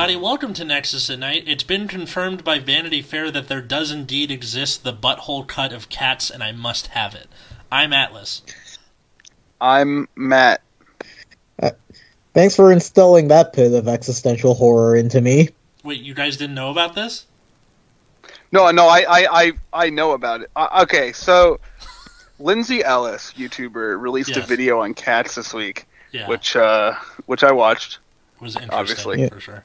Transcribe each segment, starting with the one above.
everybody. Welcome to Nexus at Night. It's been confirmed by Vanity Fair that there does indeed exist the butthole cut of cats, and I must have it. I'm Atlas. I'm Matt. Thanks for instilling that pit of existential horror into me. Wait, you guys didn't know about this? No, no, I, I, I, I know about it. Uh, okay, so Lindsay Ellis, YouTuber, released a video on cats this week, Yeah, which, uh, which I watched. it was interesting obviously. Yeah. for sure.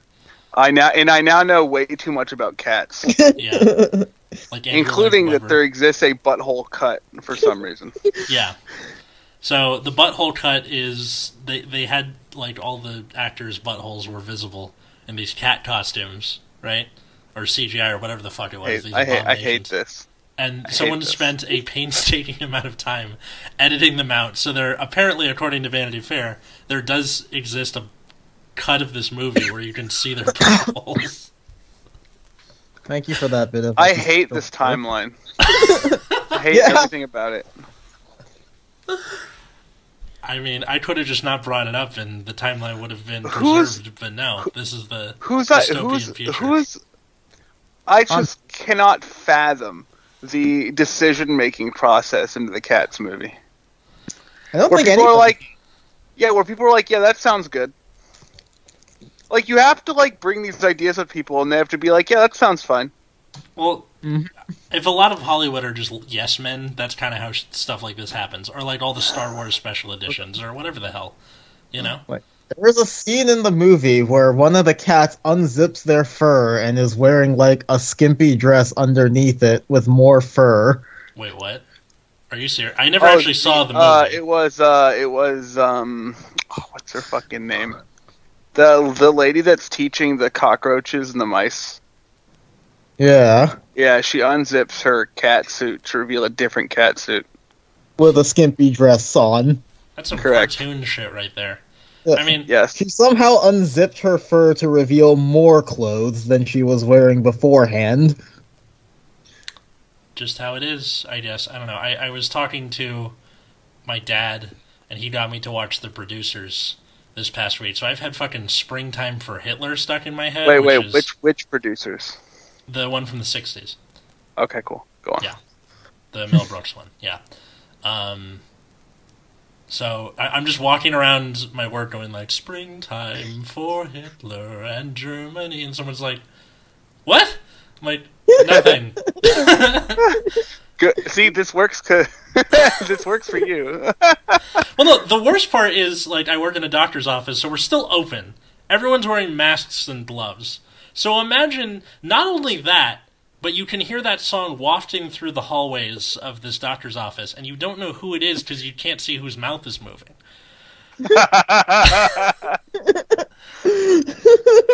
I now and I now know way too much about cats, Yeah, like including that there exists a butthole cut for some reason. Yeah. So the butthole cut is they they had like all the actors' buttholes were visible in these cat costumes, right? Or CGI or whatever the fuck it was. Hey, these I, hate, I hate this. And hate someone this. spent a painstaking amount of time editing them out. So there apparently, according to Vanity Fair, there does exist a cut of this movie where you can see their buttholes. Thank you for that bit of. I hate this timeline. I hate Yeah. everything about it. I mean, I could have just not brought it up, and the timeline would have been Who's- preserved. But no, this is the Who's that? dystopian Who's future. who's? I just cannot fathom the decision-making process into the Cats movie. I don't Where think people anyone. are like, yeah, where people are like, yeah, that sounds good. Like you have to like bring these ideas up people, and they have to be like, yeah, that sounds fine. Well, Mhm. if a lot of Hollywood are just yes men, that's kind of how stuff like this happens, or like all the Star Wars special editions, or whatever the hell, you know. There's a scene in the movie where one of the cats unzips their fur and is wearing like a skimpy dress underneath it with more fur. Wait, what? Are you serious? I never Oh, actually saw the movie. Uh, it was uh, it was um, oh, what's her fucking name? The the lady that's teaching the cockroaches and the mice. Yeah, Yeah, she unzips her cat suit to reveal a different cat suit. with a skimpy dress on. that's some correct. cartoon shit right there. Yeah. I mean, Yes. She somehow unzipped her fur to reveal more clothes than she was wearing beforehand. just how it is, I guess. I don't know. I, I was talking to my dad, and he got me to watch The Producers this past week. So I've had fucking Springtime for Hitler stuck in my head. Wait, which wait, which which producers? the one from the '60s. Okay, cool. Go on. Yeah. the Mel Brooks one. Yeah. Um, so I, I'm just walking around my work going like springtime for Hitler and Germany, and someone's like, "What?" I'm like, "Nothing." Good. See, this works. this works for you. well, no. The worst part is like I work in a doctor's office, so we're still open. Everyone's wearing masks and gloves. So imagine not only that, but you can hear that song wafting through the hallways of this doctor's office, and you don't know who it is because you can't see whose mouth is moving.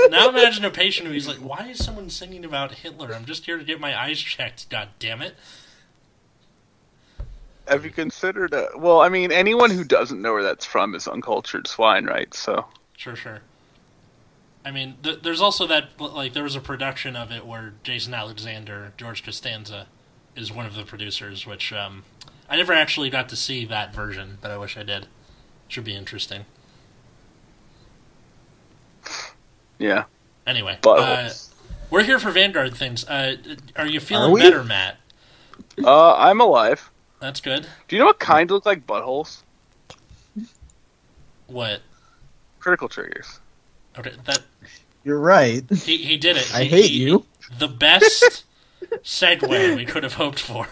Now imagine a patient who's like, "Why is someone singing about Hitler? I'm just here to get my eyes checked. God damn it!" Have you considered? Uh, well, I mean, anyone who doesn't know where that's from is uncultured swine, right? So. Sure, sure. I mean, th- there's also that like there was a production of it where Jason Alexander, George Costanza, is one of the producers. Which um, I never actually got to see that version, but I wish I did. Should be interesting. Yeah. Anyway, uh, we're here for Vanguard things. Uh, are you feeling we? better, Matt? Uh, I'm alive. That's good. Do you know what kind look like buttholes? What? Critical triggers. Okay, that You're right. he he did it. I He- hate he- you. The best segue we could have hoped for.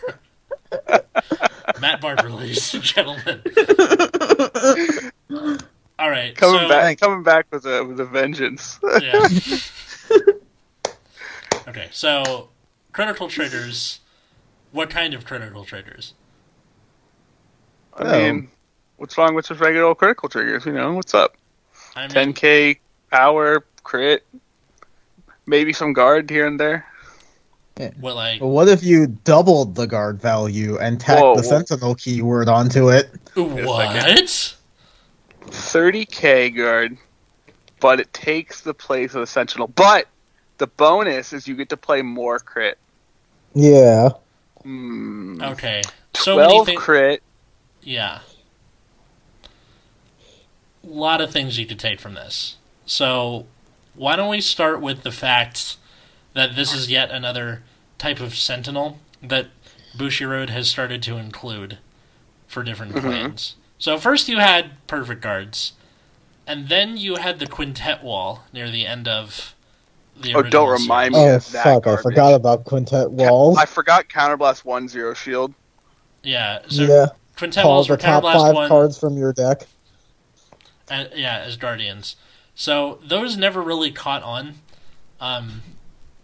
Matt Barber, ladies and gentlemen. All right, Coming so, back, coming back with a with a vengeance. Yeah. okay, so critical triggers. What kind of critical triggers? I Oh. mean, what's wrong with just regular old critical triggers? You know, what's up? I mean, 10k power crit, maybe some guard here and there. what like But what if you doubled the guard value and tacked Whoa, the whoa. sentinel keyword onto it? what? 30k guard, but it takes the place of the sentinel. But the bonus is you get to play more crit. Yeah. Hmm. Okay, so many 12 things. crit. Yeah. A lot of things you could take from this. So, why don't we start with the fact that this is yet another type of sentinel that Bushiroad has started to include for different Mhm. clans. So first you had perfect guards, and then you had the quintet wall near the end of the Oh, don't original remind series. me. Oh of that fuck! I forgot about quintet walls. I forgot Counterblast one zero shield. Yeah, so yeah, quintet call walls the were top Counterblast five 1, cards from your deck. uh, yeah, as guardians. So those never really caught on, um,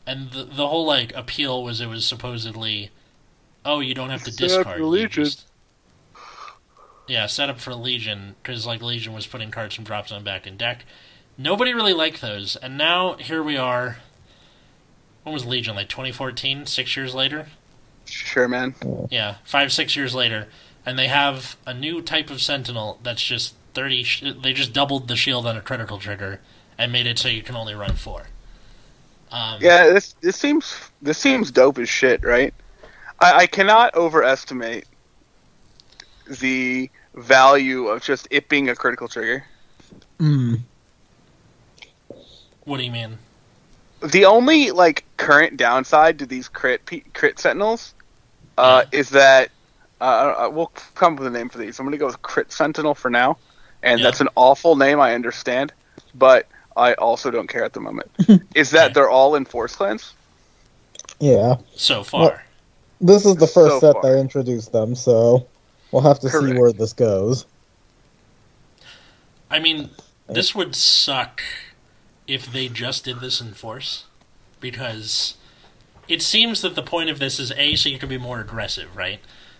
and the the whole like appeal was it was supposedly, oh, you don't have to Set discard. your Legion. just- yeah, set up for Legion because like Legion was putting cards from drop zone back in deck. Nobody really liked those, and now here we are. When was Legion? Like 2014, six years later. Sure, man. Yeah, five six years later, and they have a new type of Sentinel that's just thirty. Sh- they just doubled the shield on a critical trigger and made it so you can only run four. Um, Yeah, this this seems this seems dope as shit, right? I, I cannot overestimate the value of just it being a critical trigger. Mm. What do you mean? The only like current downside to these crit crit sentinels uh, is that uh, uh, we'll come up with a name for these. I'm gonna go with crit sentinel for now, and Yeah. that's an awful name. I understand, but I also don't care at the moment. is that Okay. they're all in force clans? Yeah, So far, Well- this is the first So set far. that introduced them, so we'll have to see where this goes. I mean, this would suck if they just did this in force, because it seems that the point of this is a so you can be more aggressive, right?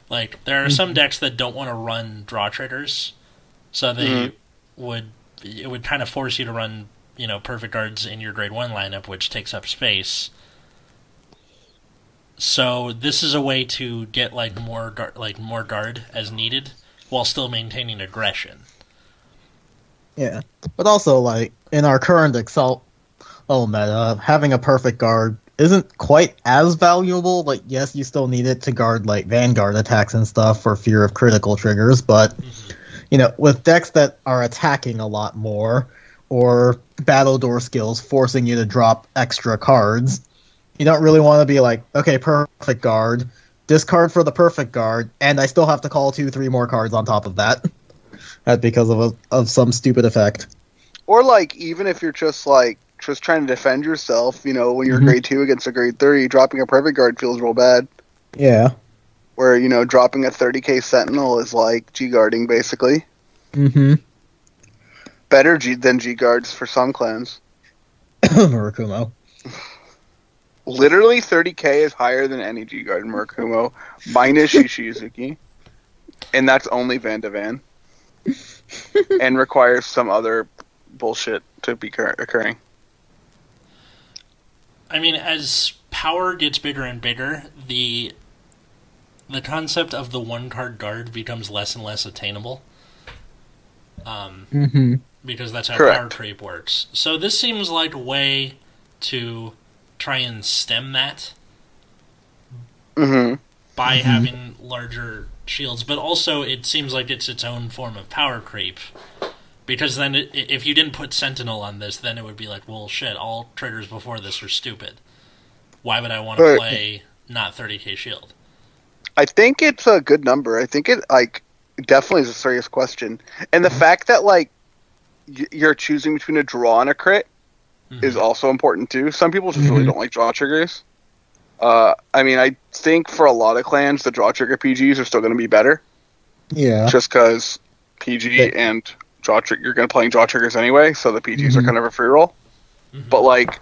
Like there are some decks that don't want to run draw traders, so they Mhm. would it would kind of force you to run you know perfect guards in your grade one lineup, which takes up space. So this is a way to get like more guard, like more guard as needed, while still maintaining aggression. Yeah, but also like in our current Accel oh meta, having a perfect guard isn't quite as valuable. Like, yes, you still need it to guard like Vanguard attacks and stuff for fear of critical triggers, but mm-hmm. you know, with decks that are attacking a lot more or battle door skills forcing you to drop extra cards, you don't really want to be like, okay, perfect guard, discard for the perfect guard, and I still have to call two, three more cards on top of that. That because of a, of some stupid effect. Or like even if you're just like just trying to defend yourself, you know, when you're Mhm. grade two against a grade three, dropping a perfect guard feels real bad. Yeah. Where you know dropping a 30k sentinel is like G guarding basically. Mm-hmm. Better G than G guards for some clans. Murakumo. Literally 30k is higher than any G guard in Murakumo, minus Shishizuki, and that's only Van de Van, and requires some other bullshit to be cur- occurring. I mean, as power gets bigger and bigger, the the concept of the one card guard becomes less and less attainable. Um, Mm-hmm. because that's how Correct. power creep works. So this seems like a way to try and stem that hmm by Mhm. having larger shields, but also it seems like it's its own form of power creep. Because then, it, if you didn't put Sentinel on this, then it would be like, well, shit, all triggers before this are stupid. Why would I want to play not 30k shield? I think it's a good number. I think it like definitely is a serious question, and the fact that like y- you're choosing between a draw and a crit is Mhm. also important too. Some people just really Mhm. don't like draw triggers. Uh, I mean, I think for a lot of clans, the draw trigger PGs are still going to be better, Yeah. just because PG Yeah. and draw trigger you're going to playing draw triggers anyway, so the PGs are Mhm. kind of a free roll. Mhm. But like,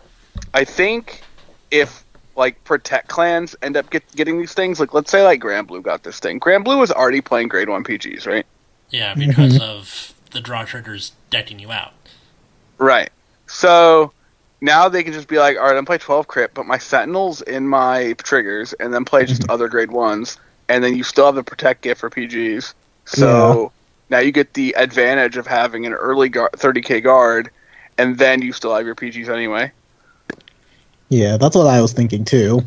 I think if like protect clans end up get, getting these things, like let's say like Granblue got this thing. Granblue was already playing grade one PGs, right? Yeah, because Mhm. of the draw triggers decking you out. Right. So now they can just be like, all right, I'm play 12 crit, but my sentinels in my triggers, and then play just other grade ones, and then you still have the protect gift for PGs. So now you get the advantage of having an early guard, 30k guard, and then you still have your PGs anyway. Yeah, that's what I was thinking too.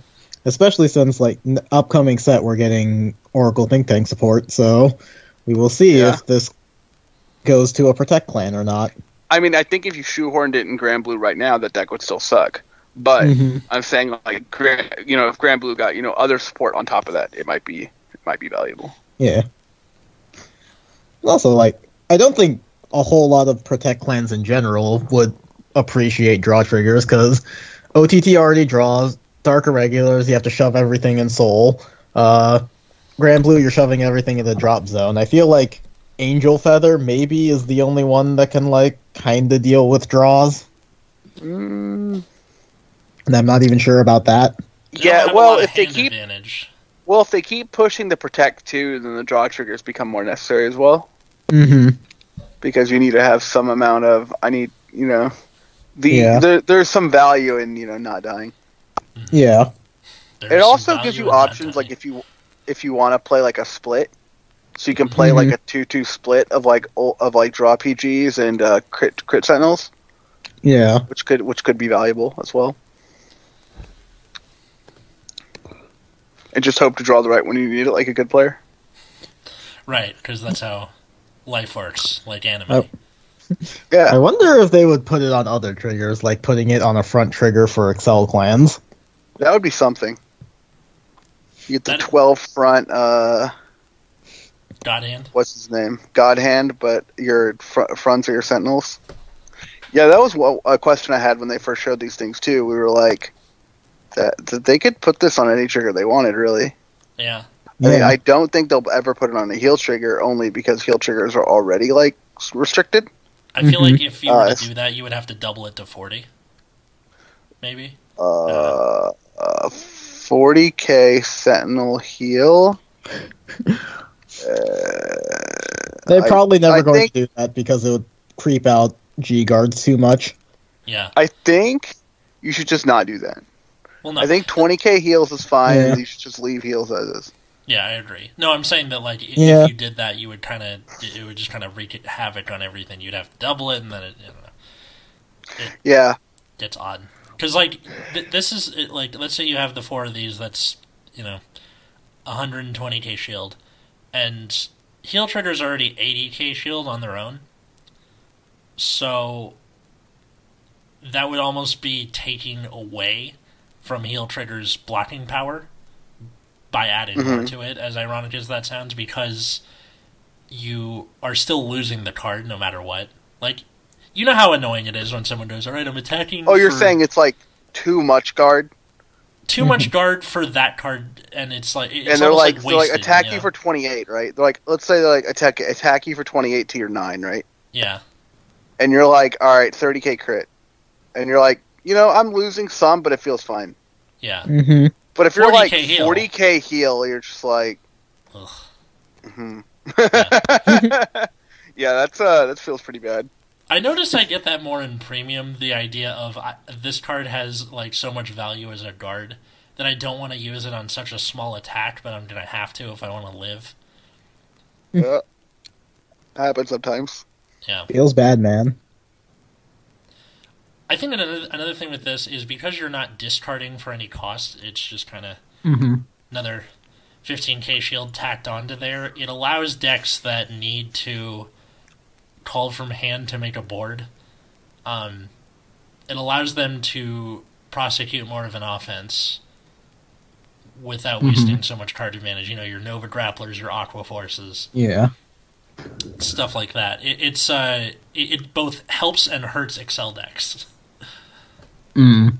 Especially since like n- upcoming set we're getting Oracle Think Tank support, so we will see Yeah. if this goes to a protect clan or not. I mean, I think if you shoehorned it in Granblue right now, that deck would still suck. But Mhm. I'm saying like, you know, if Granblue got you know other support on top of that, it might be it might be valuable. Yeah. Also, like, I don't think a whole lot of Protect clans in general would appreciate draw triggers because OTT already draws. Dark Irregulars, you have to shove everything in Soul. Uh, Granblue, you're shoving everything in the drop zone. I feel like Angel Feather maybe is the only one that can, like, kind of deal with draws. Mm, And I'm not even sure about that. Yeah, well, if they keep advantage. Well if they keep pushing the protect too, then the draw triggers become more necessary as well Mm-hmm. because you need to have some amount of I need you know the Yeah. there, there's some value in you know not dying. Yeah. There's It also gives you options like if you if you want to play like a split, so you can play Mhm. like a two two split of like of like draw PGs and uh, crit crit sentinels, Yeah. which could which could be valuable as well. And just hope to draw the right when you need it, like a good player. right because that's how life works, like anime. Oh. Yeah, I wonder if they would put it on other triggers, like putting it on a front trigger for Accel clans. that would be something. You get the That- twelve front. uh God hand. What's his name? God hand, but your fr- fronts are your sentinels. Yeah, that was what, a question I had when they first showed these things too. We were like, that, that they could put this on any trigger they wanted, really. Yeah. I, mean, Yeah. I don't think they'll ever put it on a heal trigger, only because heal triggers are already like restricted. I feel Mhm. like if you were Uh, to do that, you would have to double it to forty. Maybe. Uh, uh, 40k sentinel heal. They're I- probably never I going think- to do that because it would creep out G guards too much. Yeah. I think you should just not do that. Well, no. I think 20k heals is fine, Yeah. you should just leave heals as is. Yeah, I agree. No, I'm saying that like i- Yeah. if you did that, you would kind of it would just kind of wreak havoc on everything. You'd have to double it, and then it you know, Yeah, gets odd. Because like th- this is it, like let's say you have the four of these. That's you know, 120k shield, and heal triggers are already 80k shield on their own. So that would almost be taking away from heal triggers blocking power by adding more Mhm. to it. As ironic as that sounds, because you are still losing the card no matter what. Like you know how annoying it is when someone goes, "All right, I'm attacking." Oh, you're for saying it's like too much guard, too much guard for that card, and it's like it's and they're like, like, they're like attack you you for 28, right? They're like, let's say they're like attack attack you for 28 to your nine, right? yeah, And you're like, all right, 30k crit, and you're like, you know, I'm losing some, but it feels fine. yeah. Mm-hmm. But if you're 40K like heal. 40k heal, you're just like, Ugh. hmm yeah, that's uh, that feels pretty bad. I notice I get that more in premium. The idea of I, this card has like so much value as a guard that I don't want to use it on such a small attack, but I'm gonna have to if I want to live. yeah, happens sometimes. Yeah. Feels bad, man. I think another another thing with this is because you're not discarding for any cost. It's just kind of Mm-hmm. another 15k shield tacked onto there. It allows decks that need to call from hand to make a board. Um, it allows them to prosecute more of an offense without Mhm. wasting so much card advantage. You know, your Nova Grapplers, your Aqua Forces, Yeah. stuff like that. It, it's uh, it, it both helps and hurts Accel decks. Mm.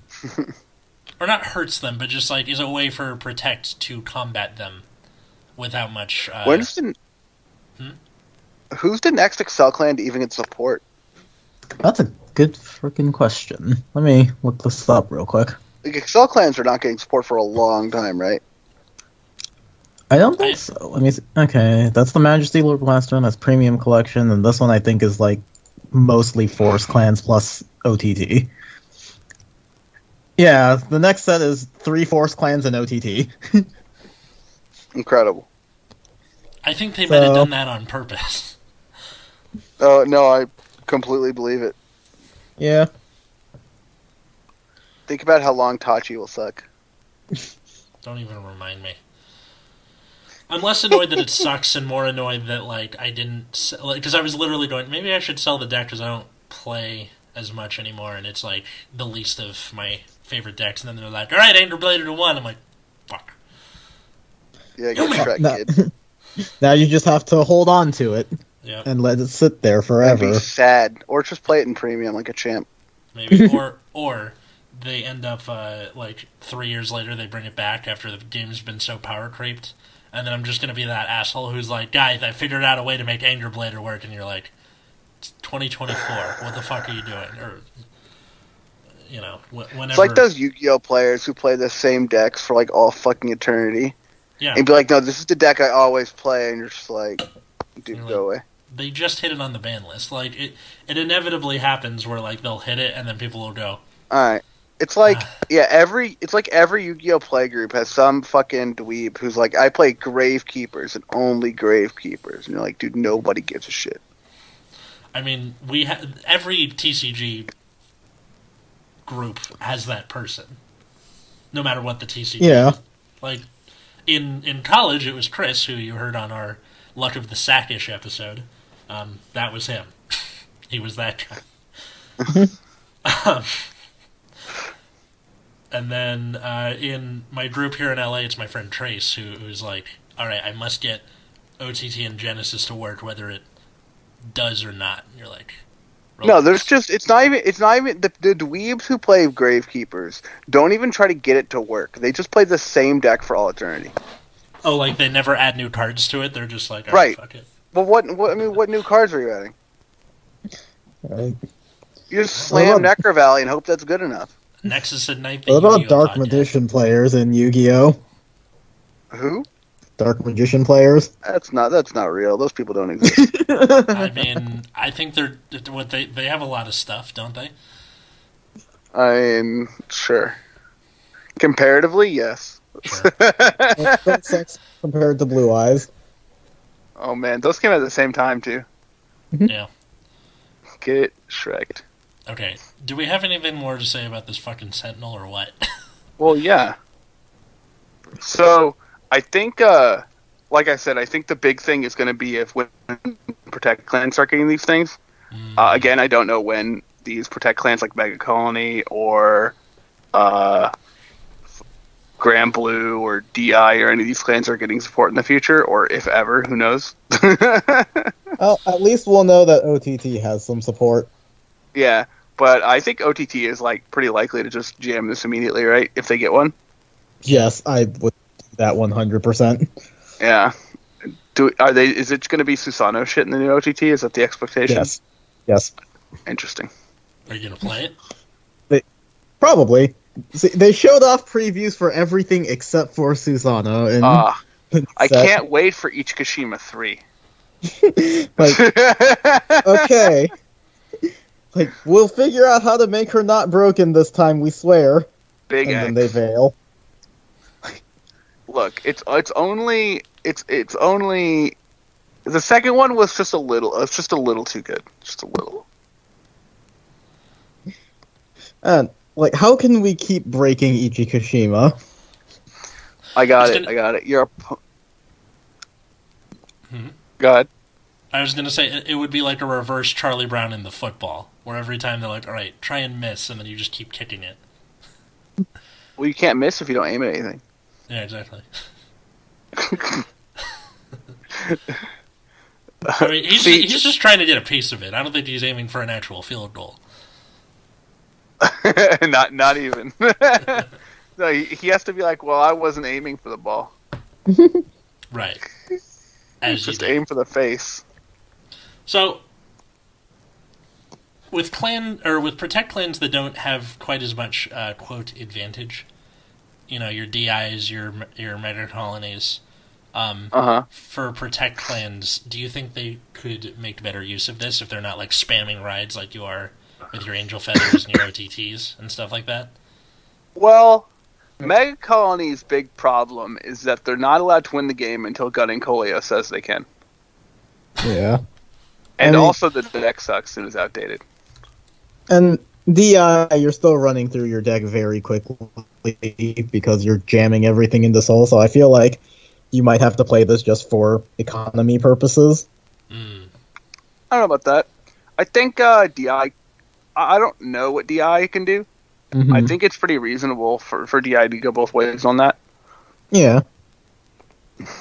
or not hurts them, but just like is a way for Protect to combat them without much. Uh, When's the Hmm? who's the next Accel clan to even get support? That's a good freaking question. Let me look this up real quick. Like Accel clans are not getting support for a long time, right? I don't think I- so. Let me see. Okay, that's the Majesty Lord Blaster. That's Premium Collection, and this one I think is like mostly Force Clans plus OTT. Yeah, the next set is three Force Clans and OTT. Incredible. I think they might have done that on purpose. Oh no, I completely believe it. yeah. Think about how long Tachi will suck. Don't even remind me. I'm less annoyed that it sucks and more annoyed that like I didn't because I was literally going maybe I should sell the deck because I don't play as much anymore, and it's like the least of my favorite decks. And then they're like, "All right, Anger Blader to one." I'm like, "Fuck." Yeah, get Oh, Shrek, No. kid. now you just have to hold on to it Yeah, and let it sit there forever. be sad. Or just play it in premium like a champ. maybe. or or they end up uh, like three years later they bring it back after the game's been so power creeped, and then I'm just gonna be that asshole who's like, "Guys, I figured out a way to make Anger Blader work," and you're like, "It's 2024. What the fuck are you doing?" Or you know, wh- whenever. It's like those Yu-Gi-Oh players who play the same decks for like all fucking eternity. Yeah, And be like, no, this is the deck I always play, and you're just like, dude, You're go away. they just hit it on the ban list. Like it, it inevitably happens where like they'll hit it and then people will go, All right. It's like, Ah. yeah, every it's like every Yu-Gi-Oh play group has some fucking dweeb who's like, I play Grave Keepers and only Grave Keepers, and you're like, dude, nobody gives a shit. I mean, we ha- every TCG group has that person, no matter what the TCG. Yeah. Like in in college, it was Chris who you heard on our Luck of the Sackish episode. Um, that was him. he was that guy. um, and then uh, in my group here in LA, it's my friend Trace who, who's like, "All right, I must get OTT and Genesis to work, whether it does or not." And you're like, No, there's just it's not even it's not even the, the dweebs who play Grave Keepers don't even try to get it to work. They just play the same deck for all eternity. oh, like they never add new cards to it. They're just like, All right, Right. fuck it. But what, what I mean, what new cards are you adding? Right. You just slam What Necro Valley and hope that's good enough. Nexus at night. What about Yu-Gi-Oh Dark podcast. Magician players in Yu-Gi-Oh? Who? Dark Magician players? That's not that's not real. Those people don't exist. I mean, I think they're what they they have a lot of stuff, don't they? I mean, sure. Comparatively, yes. Sure. Compared to Blue Eyes. oh man, those came at the same time too. Mm-hmm. yeah. Get Shreked. Okay. Do we have anything more to say about this fucking Sentinel or what? Well, yeah. So I think, uh, like I said, I think the big thing is going to be if when Protect clans start getting these things. Mm, Uh, again, I don't know when these Protect clans like Mega Colony or uh, Granblue or DI or any of these clans are getting support in the future, or if ever, who knows? Well, at least we'll know that OTT has some support. yeah, but I think OTT is like pretty likely to just jam this immediately, right? If they get one. Yes, I would do that 100%. Yeah. Do are they? Is it going to be Susano shit in the new OTT? Is that the expectation? Yes. Yes. Interesting. Are you gonna play it? They, Probably. See, they showed off previews for everything except for Susano, and Ah, I can't wait for Ichikishima three. like okay. Like we'll figure out how to make her not broken this time, we swear. Big and X. then they fail. Look, it's it's only it's it's only the second one was just a little. It's just a little too good. Just a little. And like, how can we keep breaking Ichikishima? I got It's it. gonna- I got it. You're. A po- Hmm. Go ahead. I was gonna say it, it would be like a reverse Charlie Brown in the football, where every time they're like, "All right, try and miss," and then you just keep kicking it. Well, you can't miss if you don't aim at anything. Yeah, exactly. I mean, he's See- he's just trying to get a piece of it. I don't think he's aiming for an actual field goal. not not even. no, he, he has to be like, well, I wasn't aiming for the ball. Right. As Just aim for the face. So, with clan or with protect clans that don't have quite as much uh, quote advantage, you know, your DIs, your your Mega Colonies. Um, Uh huh. for protect clans, do you think they could make better use of this if they're not like spamming rides like you are with your angel feathers and your OTTs and stuff like that? Well, Mega Colony's big problem is that they're not allowed to win the game until Gunning Colio says they can. Yeah. And I mean- also, the deck sucks and is outdated. And DI, you're still running through your deck very quickly because you're jamming everything into Soul. So I feel like you might have to play this just for economy purposes. Mm. I don't know about that. I think uh, DI I I don't know what DI can do. I Mhm. think it's pretty reasonable for for DI to go both ways on that. Yeah.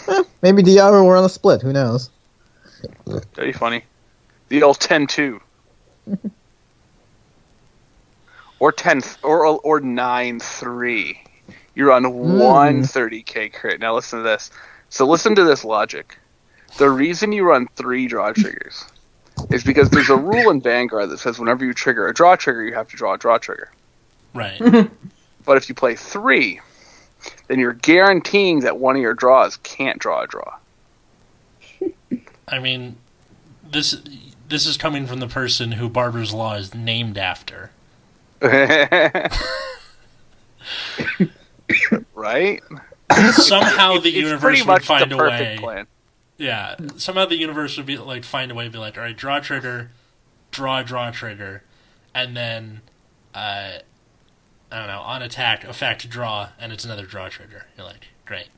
Eh, maybe DI were on a split. Who knows? Very funny. The old 10-2. or 10 or or 9-3. You run one 30k crit. Now listen to this. So listen to this logic. The reason you run 3 draw triggers is because there's a rule in Vanguard that says whenever you trigger a draw trigger, you have to draw a draw trigger. Right. But if you play 3, then you're guaranteeing that one of your draws can't draw a draw. I mean, this this is coming from the person who Barber's Law is named after. right? Somehow the universe pretty would much find the a way. plan. Yeah, somehow the universe would be like find a way to be like, all right, draw trigger, draw draw trigger, and then uh, I don't know, on attack, effect draw, and it's another draw trigger. You're like, great,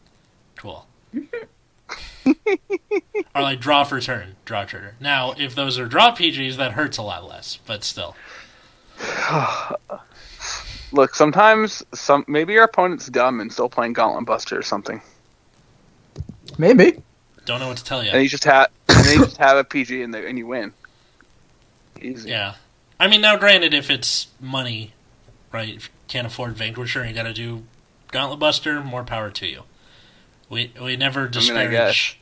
cool. or like draw for turn, draw trigger. Now, if those are draw PGs, that hurts a lot less, but still. Look, sometimes some maybe your opponent's dumb and still playing Gauntlet Buster or something, Maybe. Don't know what to tell you. and you just have and you just have a PG and, they, and you win. Easy. Yeah. I mean, now granted, if it's money, right, if you can't afford Vanquisher and you gotta do Gauntlet Buster, more power to you. We we never I disparage.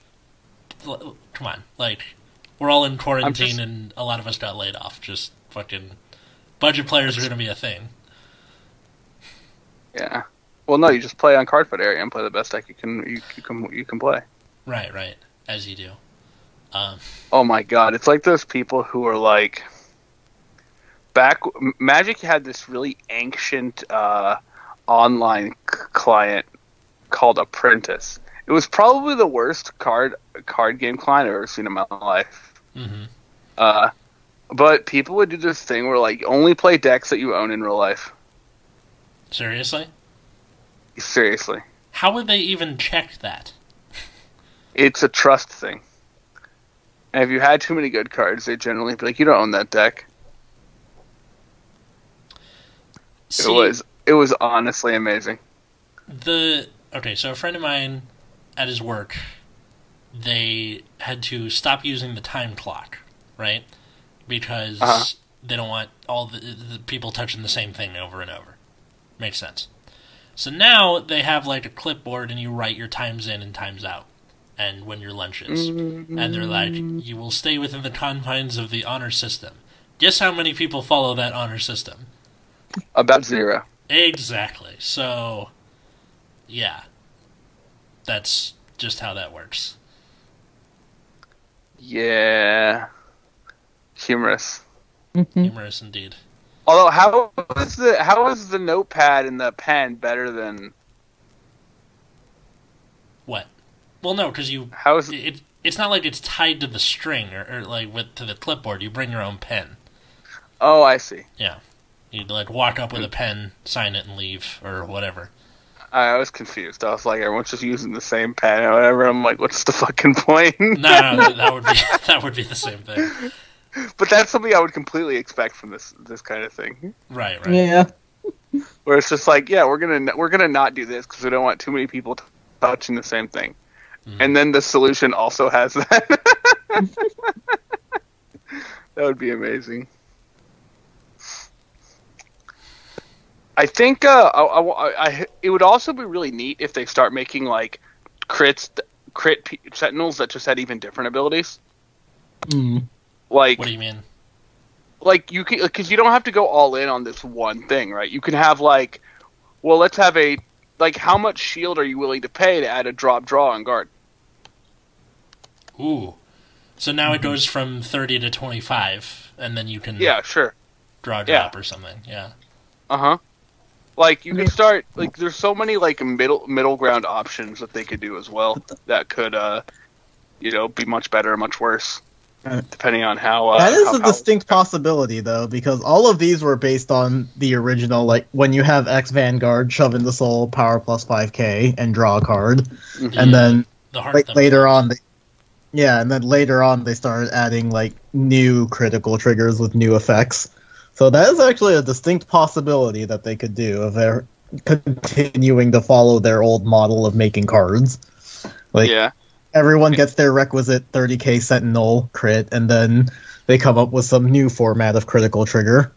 L- Come on, like, we're all in quarantine just- and a lot of us got laid off. Just fucking. Budget players are gonna be a thing. Yeah. Well, no, you just play on Cardfight Area and play the best deck you can you, you can you can play. Right, right. As you do. Um, Oh my god, it's like those people who are like back Magic had this really ancient uh, online c- client called Apprentice. It was probably the worst card card game client I've ever seen in my life. mhm. Uh, but people would do this thing where like only play decks that you own in real life. Seriously? Seriously, How would they even check that? it's a trust thing. And if you had too many good cards, they generally be like, "You don't own that deck." See, it was it was honestly amazing. the okay so a friend of mine at his work they had to stop using the time clock right because Uh-huh. they don't want all the, the people touching the same thing over and over makes sense so now they have like a clipboard and you write your times in and times out and when your lunch is and they're like you will stay within the confines of the honor system guess how many people follow that honor system About zero. Exactly. So, yeah. That's just how that works. Yeah. Humorous. Mm-hmm. Humorous indeed. Although how is the how is the notepad and the pen better than What? Well, no, because you. how is It, it's not like it's tied to the string or, or like with to the clipboard. You bring your own pen. Oh, I see. Yeah, you'd like walk up with a pen, sign it, and leave or whatever. I was confused. I was like, everyone's just using the same pen or whatever. I'm like, what's the fucking point? No, no, no, that would be that would be the same thing. but that's something I would completely expect from this this kind of thing, Right, right. Yeah. where it's just like, yeah, we're gonna we're gonna not do this because we don't want too many people t- touching the same thing, Mhm. and then the solution also has that. that would be amazing. I think uh, I, I, I- it would also be really neat if they start making like crits, crit p- sentinels that just had even different abilities. Mm. Like, What do you mean? like you can because you don't have to go all in on this one thing, right? You can have like, well, let's have a like, how much shield are you willing to pay to add a drop draw on guard? Ooh. So now it goes from thirty to twenty-five, and then you can Yeah, sure. draw a Yeah. drop or something. Yeah. Uh huh. Like you can start like there's so many like middle middle ground options that they could do as well that could uh you know be much better much worse depending on how uh, That is how a distinct possibility, though, because all of these were based on the original. Like when you have X Vanguard, shove in the soul, power plus five K, and draw a card, Mhm. and then The heart. like them- later on, they, yeah, and then later on they started adding like new critical triggers with new effects. So that is actually a distinct possibility that they could do if they're continuing to follow their old model of making cards. Like yeah. Everyone gets their requisite 30k Sentinel crit, and then they come up with some new format of critical trigger.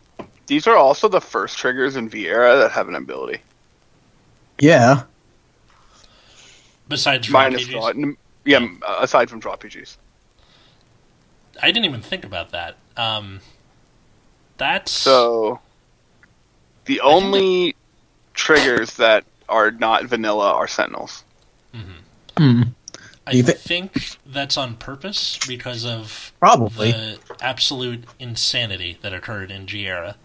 These are also the first triggers in V era that have an ability. Yeah, Besides draw Minus PGs. draw. Yeah, uh, aside from draw PGs. I didn't even think about that. Um, that's So the only triggers that are not vanilla are Sentinels. Mm-hmm. Hmm. I Do you thi- think that's on purpose because of probably. the absolute insanity that occurred in G era,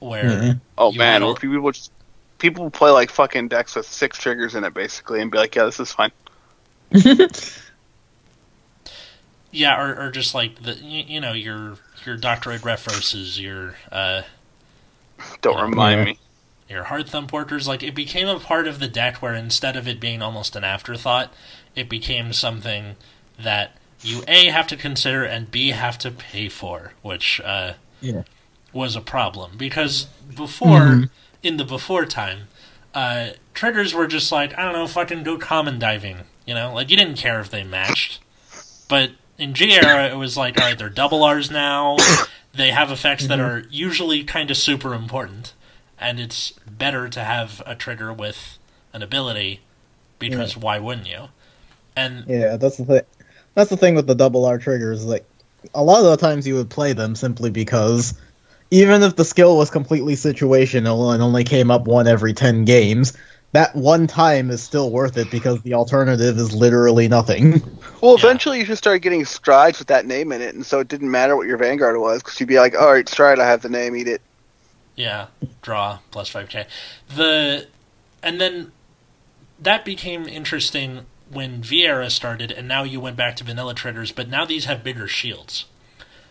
where Mhm. Oh man, wanna- where people just people play like fucking decks with six triggers in it basically and be like, yeah, this is fine. yeah, or, or just like the you, you know your your Doctroid Refroses, your uh, Don't Yeah. remind Yeah. me. your hard thumb porters like it became a part of the deck where instead of it being almost an afterthought it became something that you a have to consider and b have to pay for which uh, Yeah. was a problem. Because before in the before time uh, triggers were just like i don't know fucking go common diving you know? Like you didn't care if they matched. But in G era it was like all right they're double R's now. They have effects that are usually kind of super important. And it's better to have a trigger with an ability because why wouldn't you? And Yeah, that's the thing. That's the thing with the double R triggers. Like a lot of the times, you would play them simply because even if the skill was completely situational and only came up one every ten games, that one time is still worth it because the alternative is literally nothing. Well, Yeah. eventually you just start getting strides with that name in it, and so it didn't matter what your Vanguard was because you'd be like, all right, stride, I have the name, eat it. yeah, draw plus five k. The and then that became interesting when V era started, and now you went back to vanilla traders, but now these have bigger shields.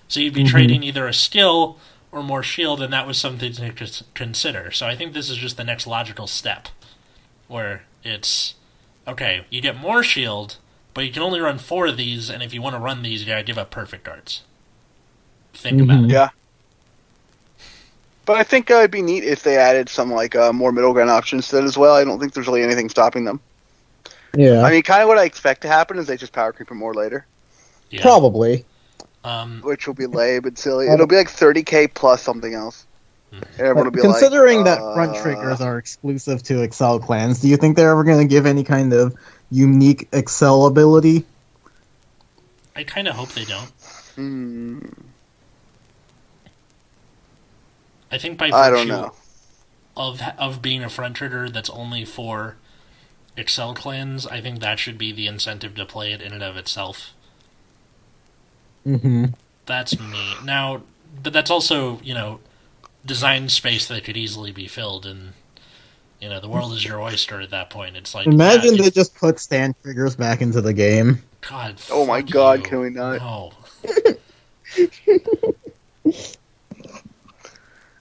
So you'd be Mhm. trading either a skill or more shield, and that was something to consider. So I think this is just the next logical step, where it's okay, you get more shield, but you can only run four of these, and if you want to run these, you gotta give up perfect arts. Think about Mhm. it. Yeah. But I think uh, it'd be neat if they added some like uh, more middle ground options to that as well. I don't think there's really anything stopping them. Yeah, I mean, kind of what I expect to happen is they just power creep it more later, Yeah. probably. Um, which will be lame and silly. It'll be like 30k plus something else. Hmm. Everyone will be like, Considering that uh, front triggers are exclusive to Accel clans, do you think they're ever going to give any kind of unique Accel ability? I kind of hope they don't. Hmm, I think by virtue I don't know. of of being a front trigger that's only for Accel clans, I think that should be the incentive to play it in and of itself. Mm-hmm. That's me. Now, but that's also, you know, design space that could easily be filled and you know, the world is your oyster at that point. It's like Imagine yeah, they it's- just put stand triggers back into the game. God. Oh my God, you. can we not? No.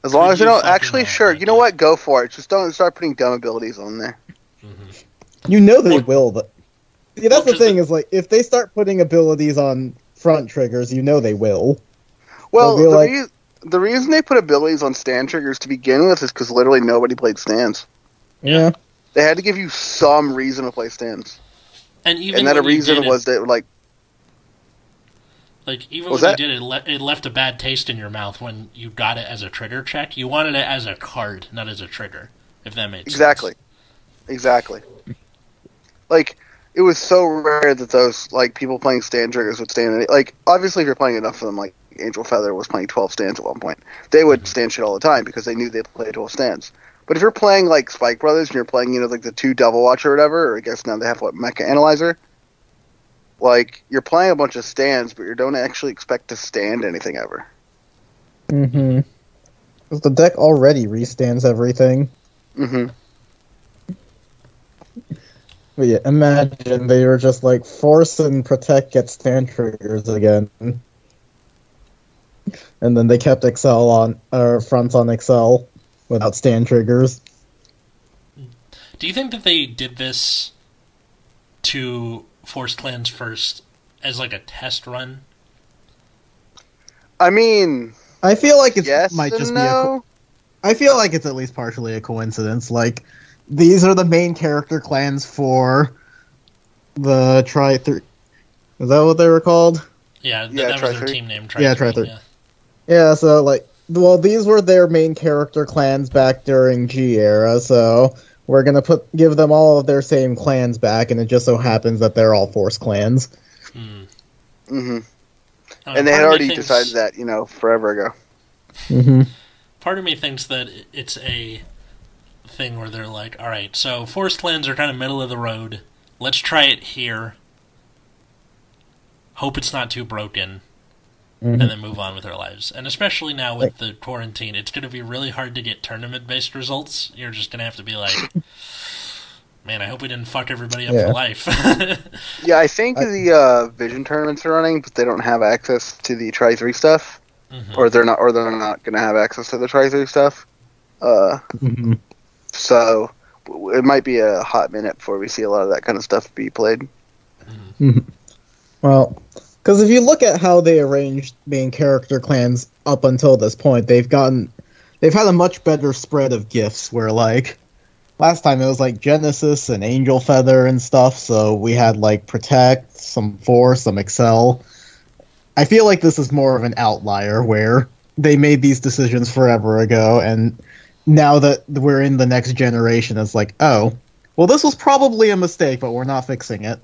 As long as you don't actually, sure. You know what? Go for it. Just don't start putting dumb abilities on there. You know they Well- will. But See, Well, that's the 'cause thing the- is like if they start putting abilities on front triggers, you know they will. Well, the, like- rea- the reason they put abilities on stand triggers to begin with is because literally nobody played stands. Yeah. Yeah. They had to give you some reason to play stands, And even and that a reason did was that like Like even Was when that- you did it, it, le- it left a bad taste in your mouth when you got it as a trigger check. You wanted it as a card, not as a trigger. If that makes exactly, sense. exactly. Like it was so rare that those like people playing stand triggers would stand. Like obviously, if you're playing enough of them, like Angel Feather was playing 12 stands at one point, they would stand shit all the time because they knew they played 12 stands. But if you're playing like Spike Brothers and you're playing, you know, like the two Double Watch or whatever, or I guess now they have what Mecha Analyzer. Like you're playing a bunch of stands, but you don't actually expect to stand anything ever. Mm-hmm. Because the deck already restands everything. Mm hmm But yeah, imagine they were just like force and protect get stand triggers again. And then they kept Accel on or fronts on Accel without stand triggers. Do you think that they did this to Force Clans first as like a test run? I mean, I feel like it yes might and just be a. co- I feel like it's at least partially a coincidence. Like these are the main character clans for the Tri Three. Is that what they were called? Yeah, th- Yeah, that was their Tri-Three. team name. Yeah, Tri-Three, Tri-Three. yeah. Yeah, so like, well, these were their main character clans back during G era, so we're gonna put give them all of their same clans back, and it just so happens that they're all Force clans. Hmm. hmm Uh, And they had part of me already thinks- decided that, you know, forever ago. Mm-hmm. Part of me thinks that it's a thing where they're like, all right, so Force clans are kind of middle of the road. Let's try it here. Hope it's not too broken, Mm-hmm. and then move on with our lives. And especially now with the quarantine, it's going to be really hard to get tournament based results. You're just going to have to be like, man, I hope we didn't fuck everybody up Yeah. for life. Yeah, I think I- the uh, Vision tournaments are running, but they don't have access to the Tri Three stuff, Mhm. or they're not, or they're not going to have access to the Tri Three stuff. Uh, Mm-hmm. So it might be a hot minute before we see a lot of that kind of stuff be played. Mm-hmm. Well, because if you look at how they arranged main character clans up until this point, they've gotten they've had a much better spread of gifts. Where like last time it was like Genesis and Angel Feather and stuff, so we had like Protect, some Force, some Accel. I feel like this is more of an outlier where they made these decisions forever ago, and now that we're in the next generation, it's like, oh, well, this was probably a mistake, but we're not fixing it.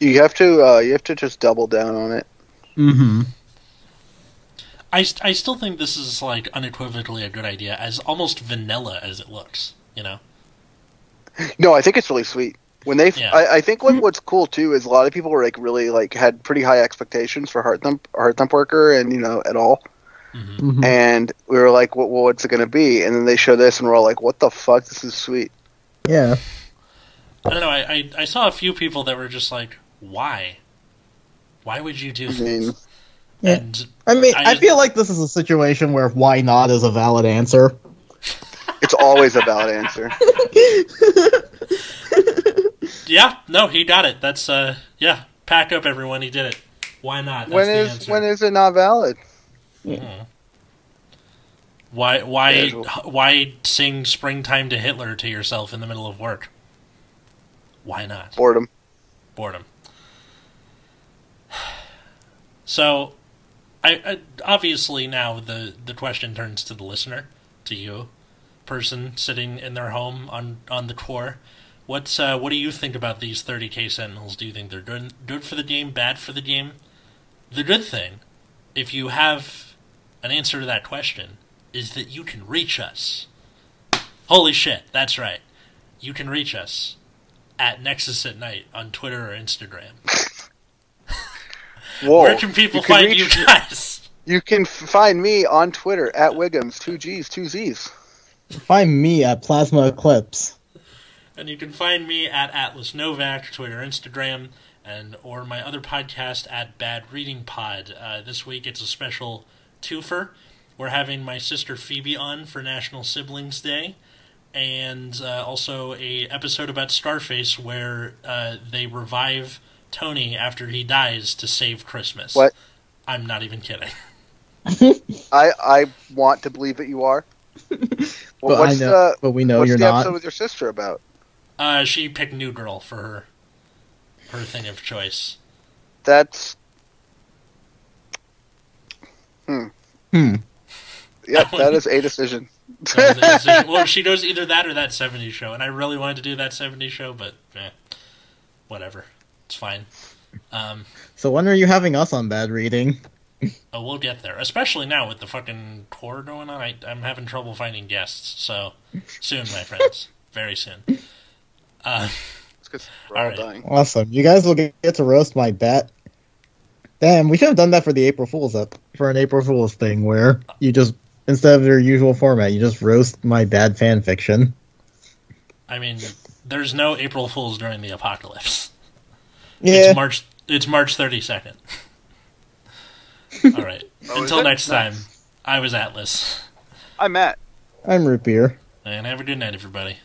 You have to, uh, you have to just double down on it. Mm-hmm. I, st- I still think this is like unequivocally a good idea, as almost vanilla as it looks. You know, No, I think it's really sweet. When they, Yeah. I, I think what, what's cool too is a lot of people were like really like had pretty high expectations for Heart Thump, Heart Thump Worker, and you know at all. Hmm Mm-hmm. And we were like, well, what's it going to be? And then they show this, and we're all like, what the fuck? This is sweet. Yeah. I don't know. I, I I saw a few people that were just like, "Why? Why would you do I this?" mean, Yeah. And I mean, I I, feel like this is a situation where why not is a valid answer. it's always a valid answer. yeah, no, he got it. That's uh, yeah. Pack up, everyone. He did it. Why not? That's when the is answer. when is it not valid? Why why Casual. why sing "Springtime" to Hitler to yourself in the middle of work? Why not? Boredom. boredom. So, I, I obviously now the the question turns to the listener, to you, person sitting in their home on on the core. What's uh, what do you think about these 30k sentinels? Do you think they're good good for the game, bad for the game? The good thing, if you have an answer to that question, is that you can reach us. Holy shit, that's right. You can reach us at Nexus at Night on Twitter or Instagram. Whoa. Where can people You can find reach- you guys? You can find me on Twitter at Wiggums, two G's, two Z's. Find me at Plasma Eclipse. And you can find me at Atlas Novak, Twitter, Instagram, and or my other podcast at Bad Reading Pod. Uh, this week it's a special twofer. We're having my sister Phoebe on for National Siblings Day, and uh, also a episode about Scarface where uh, they revive Tony after he dies to save Christmas. What? I'm not even kidding. I I want to believe that you are. Well, But I what's know, the but we know what's you're the not. episode with your sister about? Uh, she picked New Girl for her her thing of choice. That's Hmm. yep, that is a decision. That was a decision. well, she goes either that or that 70s show, and I really wanted to do that 70s show, but eh, whatever. It's fine. Um, So when are you having us on Bad Reading? oh, we'll get there. Especially now with the fucking core going on, I, I'm having trouble finding guests. So soon, my friends, very soon. Uh, It's 'cause we're all Alright. dying. Awesome. You guys will get to roast my bat. Damn, we should have done that for the April Fool's up for an April Fool's thing where you just instead of your usual format, you just roast my bad fan fiction. I mean, there's no April Fools during the apocalypse. Yeah. It's March. It's March 32nd. All right. Oh, Until it? next time, Nice. I was Atlas, I'm Matt. I'm root beer. and have a good night, everybody.